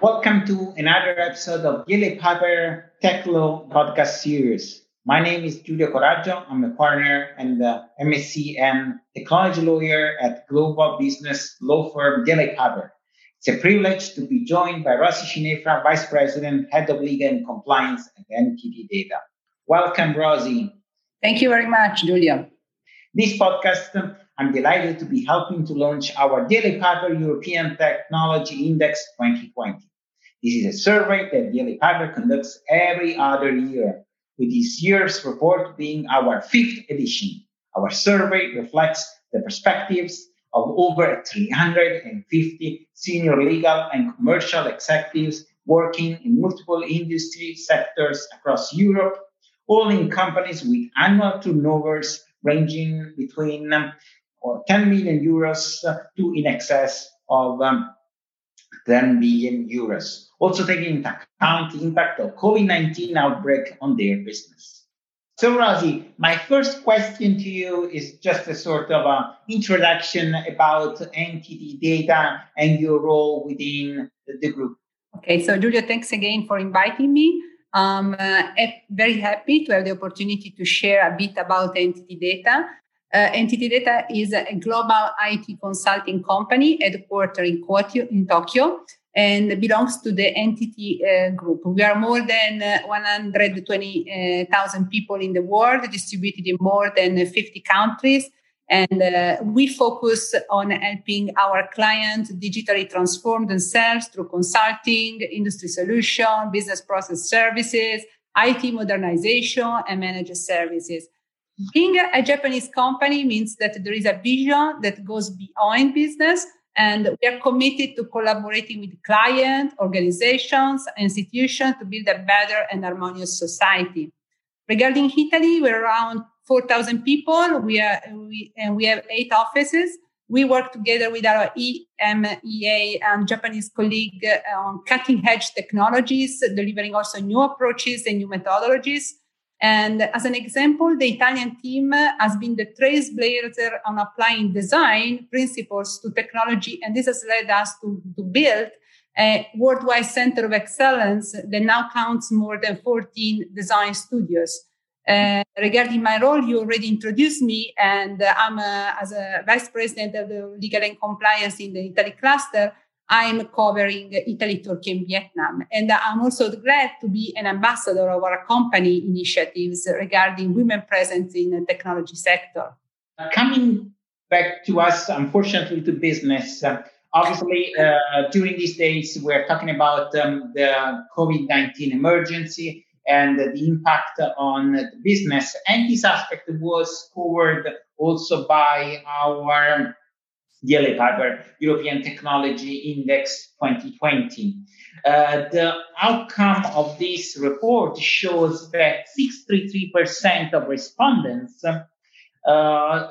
Welcome to another episode of DLA Piper Tech Law podcast series. My name is Giulio Coraggio. I'm a partner and the MSc and technology lawyer at global business law firm DLA Piper. It's a privilege to be joined by Rosy Scinefra, Vice President, Head of Legal and Compliance at NTT Data. Welcome, Rosy. Thank you very much, Giulio. This podcast I'm delighted to be helping to launch our DLA Piper European Technology Index 2020. This is a survey that DLA Piper conducts every other year, with this year's report being our fifth edition. Our survey reflects the perspectives of over 350 senior legal and commercial executives working in multiple industry sectors across Europe, all in companies with annual turnovers ranging between um, 10 million euros to in excess of um, 10 billion euros, also taking into account the impact of COVID-19 outbreak on their business. So, Rosy, my first question to you is just a sort of an introduction about NTT data and your role within the group. Okay, so Giulio, thanks again for inviting me. I'm uh, very happy to have the opportunity to share a bit about NTT data. Uh, NTT Data is a global IT consulting company headquartered in, in Tokyo and belongs to the NTT uh, group. We are more than uh, 120,000 people in the world, distributed in more than 50 countries. And uh, we focus on helping our clients digitally transform themselves through consulting, industry solution, business process services, IT modernization, and managed services. Being a Japanese company means that there is a vision that goes beyond business, and we are committed to collaborating with clients, organizations, institutions to build a better and harmonious society. Regarding Italy, we're around 4,000 people. We are, we, and we have eight offices. We work together with our EMEA and Japanese colleague uh, on cutting edge technologies, delivering also new approaches and new methodologies and as an example, the Italian team has been the trailblazer on applying design principles to technology. And this has led us to, to build a worldwide center of excellence that now counts more than 14 design studios. Uh, regarding my role, you already introduced me, and I'm uh, as a vice president of the legal and compliance in the Italy cluster. I'm covering Italy, Turkey, and Vietnam. And I'm also glad to be an ambassador of our company initiatives regarding women presence in the technology sector. Coming back to us, unfortunately, to business. Uh, obviously, uh, during these days, we're talking about um, the COVID 19 emergency and the impact on the business. And this aspect was covered also by our DLA Piper European Technology Index 2020. Uh, the outcome of this report shows that 63% of respondents uh,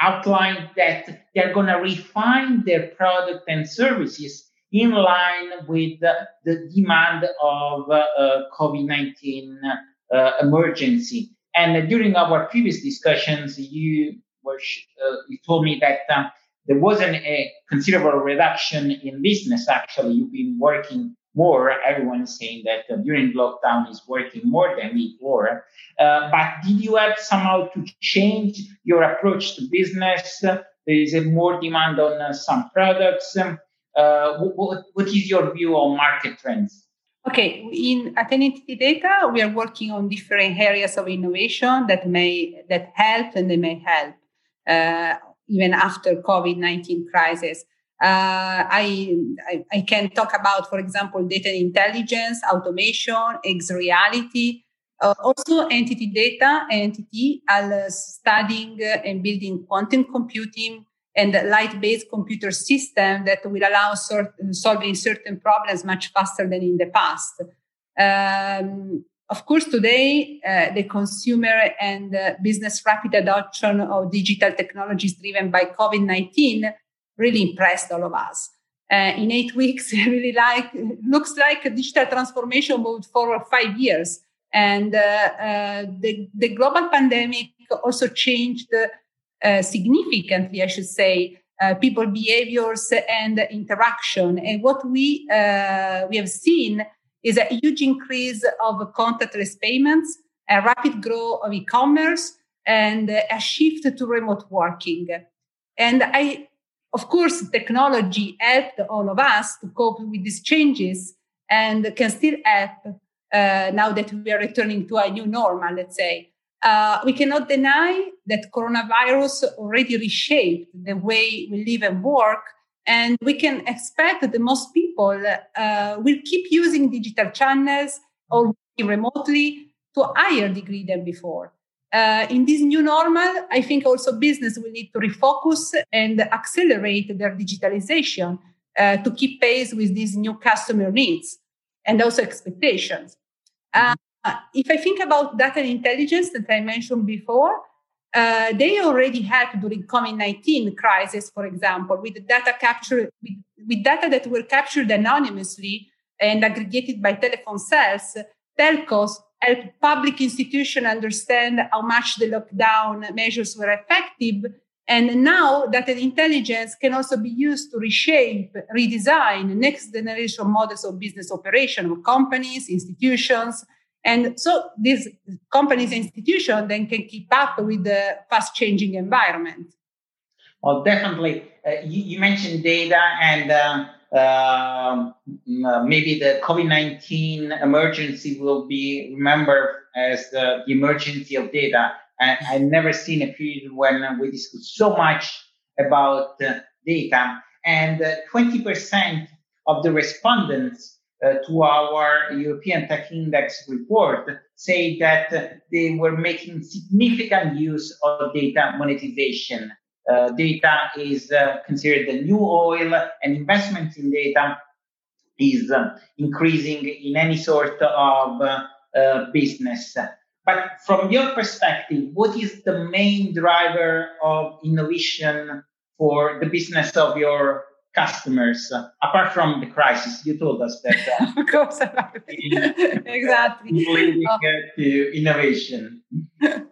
outlined that they're going to refine their product and services in line with the, the demand of uh, COVID-19 uh, emergency. And during our previous discussions, you were uh, you told me that there wasn't a considerable reduction in business. Actually, you've been working more. Everyone is saying that uh, during lockdown is working more than before. Uh, but did you have somehow to change your approach to business? there is more demand on uh, some products. Um, uh, what, what is your view on market trends? Okay, in at NTT Data, we are working on different areas of innovation that may that help and they may help. Uh, even after COVID-19 crisis. Uh, I, I, I, can talk about, for example, data intelligence, automation, X reality. Uh, also, NTT Data, NTT are studying and building quantum computing and light-based computer system that will allow solving certain problems much faster than in the past. Um, of course, today, uh, the consumer and uh, business rapid adoption of digital technologies driven by COVID 19 really impressed all of us. Uh, in eight weeks, it really like looks like a digital transformation moved forward five years. And uh, uh, the, the global pandemic also changed uh, significantly, I should say, uh, people behaviors and interaction. And what we uh, we have seen is a huge increase of contactless payments, a rapid growth of e-commerce, and a shift to remote working. And I, of course, technology helped all of us to cope with these changes and can still help uh, now that we are returning to a new normal, let's say. Uh, we cannot deny that coronavirus already reshaped the way we live and work. And we can expect that the most people uh, will keep using digital channels or remotely to a higher degree than before. Uh, in this new normal, I think also business will need to refocus and accelerate their digitalization uh, to keep pace with these new customer needs and also expectations. Uh, if I think about data intelligence that I mentioned before, uh, they already had during COVID-19 crisis, for example, with data capture, with, with data that were captured anonymously and aggregated by telephone cells, telcos help public institutions understand how much the lockdown measures were effective. And now data intelligence can also be used to reshape, redesign next generation models of business operation of companies, institutions, and so these companies and institutions then can keep up with the fast changing environment. Well, definitely. Uh, you, you, mentioned data and uh, um, uh, maybe the COVID 19 emergency will be remembered as the, the emergency of data. I, I've never seen a period when we discuss so much about uh, data. And 20% uh, of the respondents to our European Tech Index report say that uh, they were making significant use of data monetization. Uh, data is uh, considered the new oil, and investment in data is uh, increasing in any sort of uh, business. But from your perspective, what is the main driver of innovation for the business of your customers uh, apart from the crisis you told us that uh, of course exactly. leading oh. to innovation.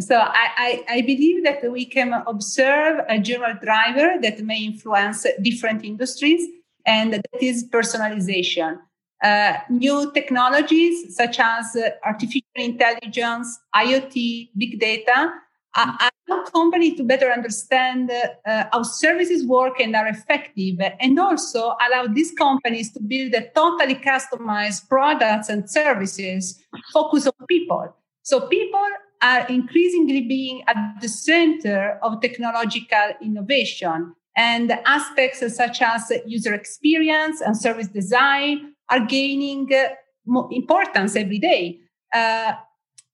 So I, I, I believe that we can observe a general driver that may influence different industries and that is personalization. Uh, new technologies such as artificial intelligence iot big data allow companies to better understand uh, how services work and are effective, and also allow these companies to build a totally customized products and services focused on people. So people are increasingly being at the center of technological innovation and aspects such as user experience and service design are gaining uh, importance every day. Uh,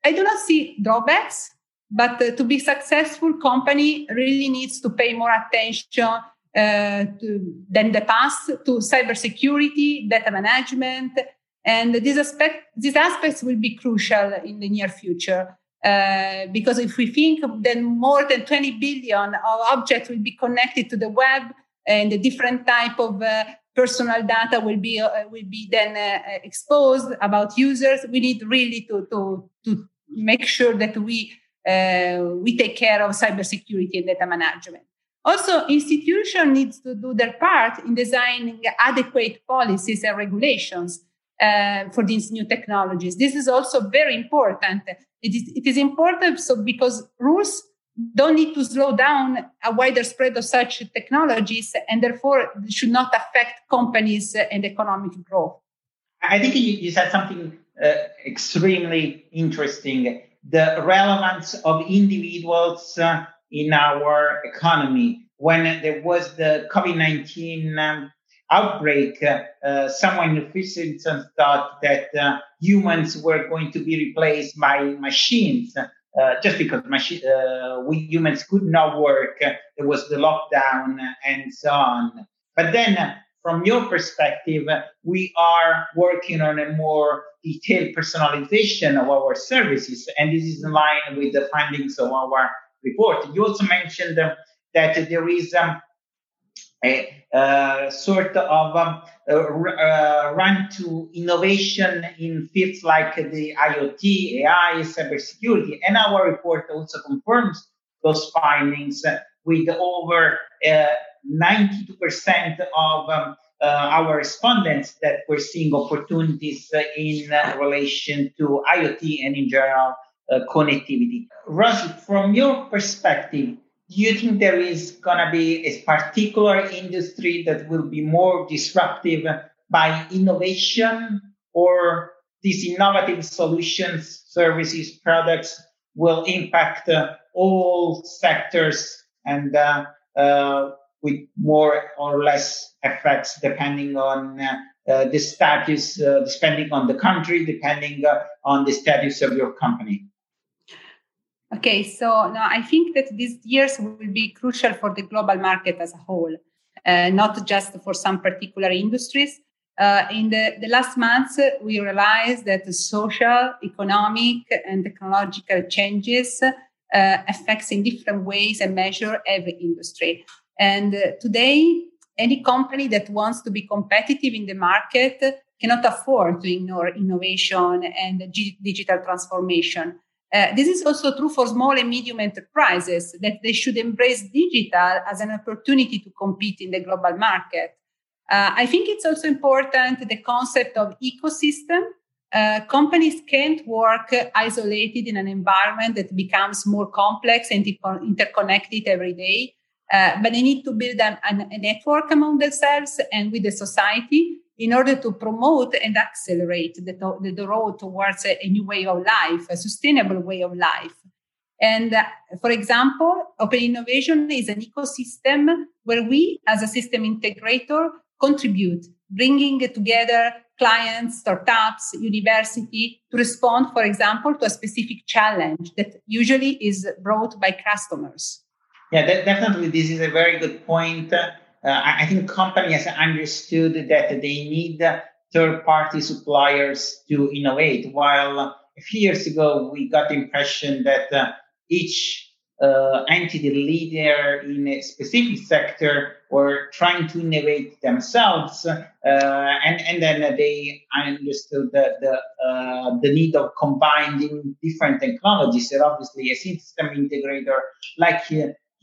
I do not see drawbacks but uh, to be successful, company really needs to pay more attention uh, to, than the past to cybersecurity, data management, and these aspect these aspects will be crucial in the near future. Uh, because if we think then more than 20 billion of objects will be connected to the web and the different type of uh, personal data will be uh, will be then uh, exposed about users we need really to to to make sure that we we take care of cybersecurity and data management. Also, institution needs to do their part in designing adequate policies and regulations uh, for these new technologies. This is also very important. It is, it is important so because rules don't need to slow down a wider spread of such technologies and therefore should not affect companies and economic growth. I think you, you said something uh, extremely interesting the relevance of individuals uh, in our economy. When there was the COVID 19 um, outbreak, uh, someone in the thought that uh, humans were going to be replaced by machines. Uh, just because machi- uh, we humans could not work, there was the lockdown and so on. But then from your perspective, we are working on a more detailed personalization of our services, and this is in line with the findings of our report. You also mentioned that there is um, a, a, sort of um, a run to innovation in fields like the IoT, AI, cybersecurity, and our report also confirms those findings with over 92% of um, uh, our respondents that were seeing opportunities uh, in uh, relation to IoT and in general connectivity. Rosy, from your perspective, do you think there is going to be a particular industry that will be more disruptive by innovation or these innovative solutions, services, products will impact uh, all sectors and uh, uh, with more or less effects depending on uh, uh, the status, uh, depending on the country, depending on the status of your company. Okay, so now I think that these years will be crucial for the global market as a whole, uh, not just for some particular industries. Uh, in the, the last months, we realized that social, economic, and technological changes uh, affects in different ways and measure every industry. And uh, today, any company that wants to be competitive in the market cannot afford to ignore innovation and digital transformation. Uh, this is also true for small and medium enterprises that they should embrace digital as an opportunity to compete in the global market. Uh, I think it's also important the concept of ecosystem. Uh, companies can't work isolated in an environment that becomes more complex and interconnected every day. Uh, but they need to build a network among themselves and with the society in order to promote and accelerate the, the, the road towards a, a, new way of life, a sustainable way of life. And uh, for example, open innovation is an ecosystem where we, as a system integrator, contribute, bringing together clients, startups, university to respond, for example, to a specific challenge that usually is brought by customers. Yeah, that, definitely. This is a very good point. Uh, I think companies understood that they need third-party suppliers to innovate. While a few years ago, we got the impression that uh, each uh, entity leader in a specific sector were trying to innovate themselves, uh, and and then they understood the the, uh, the need of combining different technologies. And obviously, a system integrator like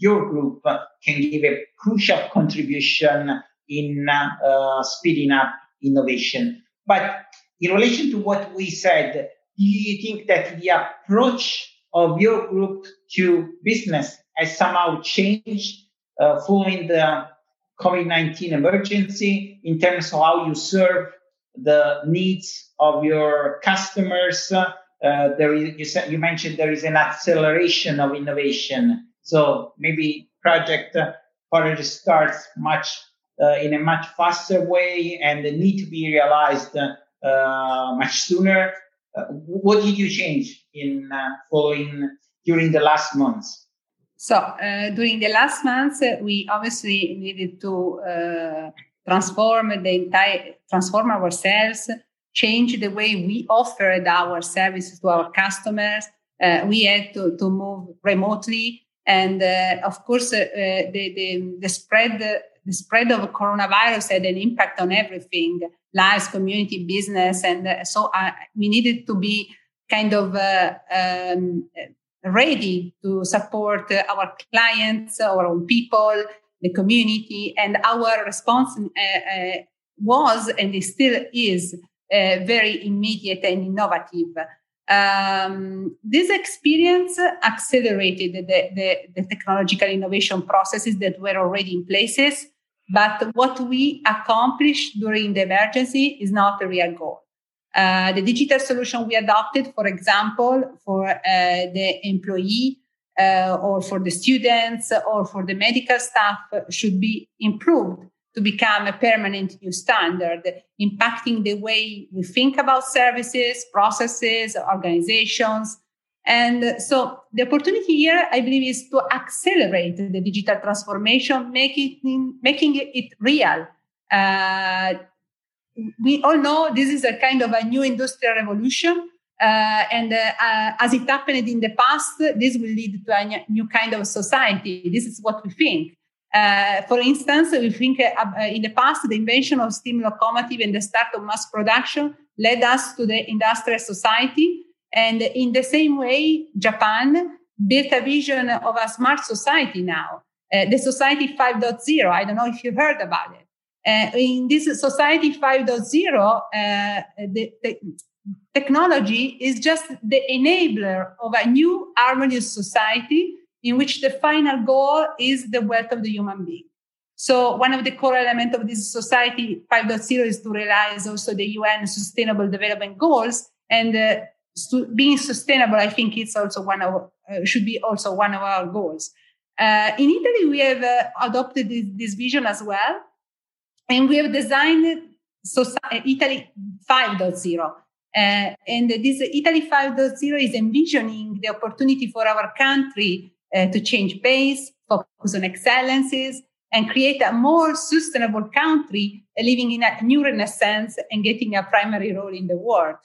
your group can give a crucial contribution in uh, speeding up innovation. But in relation to what we said, do you think that the approach of your group to business has somehow changed uh, following the COVID 19 emergency in terms of how you serve the needs of your customers? Uh, there is, you, said, you mentioned there is an acceleration of innovation. So maybe project uh, already starts much uh, in a much faster way and need to be realized uh, much sooner. Uh, what did you change in uh, following during the last months? So uh, during the last months, we obviously needed to transform the entire transform ourselves change the way we offered our services to our customers uh, we had to, to move remotely and uh, of course, uh, uh, the, the, the, spread the spread of coronavirus had an impact on everything, lives, community, business, and so we needed to be kind of um, ready to support our clients, our own people, the community, and our response uh, uh, was and still is uh, very immediate and innovative. Um, this experience accelerated the, the, the, technological innovation processes that were already in places. But what we accomplished during the emergency is not a real goal. Uh, the digital solution we adopted, for example, for uh, the employee uh, or for the students or for the medical staff should be improved to become a permanent new standard, impacting the way we think about services, processes, organizations. And so the opportunity here, I believe, is to accelerate the digital transformation, making it real. Uh, we all know this is a kind of a new industrial revolution. Uh, and uh, uh as it happened in the past, this will lead to a new kind of society. This is what we think. Uh, for instance, we think uh, in the past, the invention of steam locomotive and the start of mass production led us to the industrial society. And in the same way, Japan built a vision of a smart society now, uh, the Society 5.0. I don't know if you heard about it. In this Society 5.0, uh, the, the technology is just the enabler of a new harmonious society in which the final goal is the wealth of the human being. So one of the core elements of this society 5.0 is to realize also the UN sustainable development goals and uh, being sustainable, I think it's also one of, uh, should be also one of our goals. Uh, in Italy, we have uh, adopted this, this, vision as well. And we have designed society, Italy 5.0. Uh, and this Italy 5.0 is envisioning the opportunity for our country uh, to change pace, focus on excellences, and create a more sustainable country uh, living in a new renaissance and getting a primary role in the world.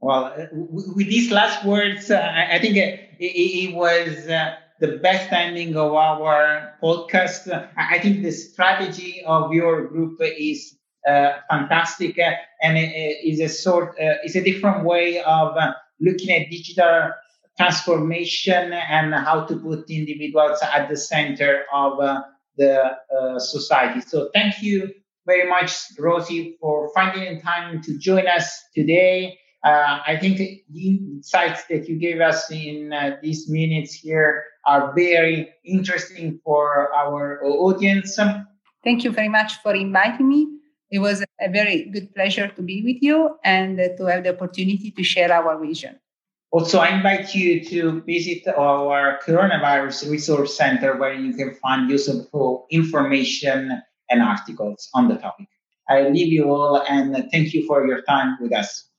Well, uh, with these last words, uh, I think it, it, it was uh, the best ending of our podcast. I think the strategy of your group is uh, fantastic uh, and it is a sort, is a different way of looking at digital transformation and how to put individuals at the center of the society. So thank you very much, Rosy, for finding time to join us today. Uh, I think the insights that you gave us in uh, these minutes here are very interesting for our audience. Thank you very much for inviting me. It was a very good pleasure to be with you and to have the opportunity to share our vision. Also, I invite you to visit our Coronavirus Resource Center where you can find useful information and articles on the topic. I leave you all and thank you for your time with us.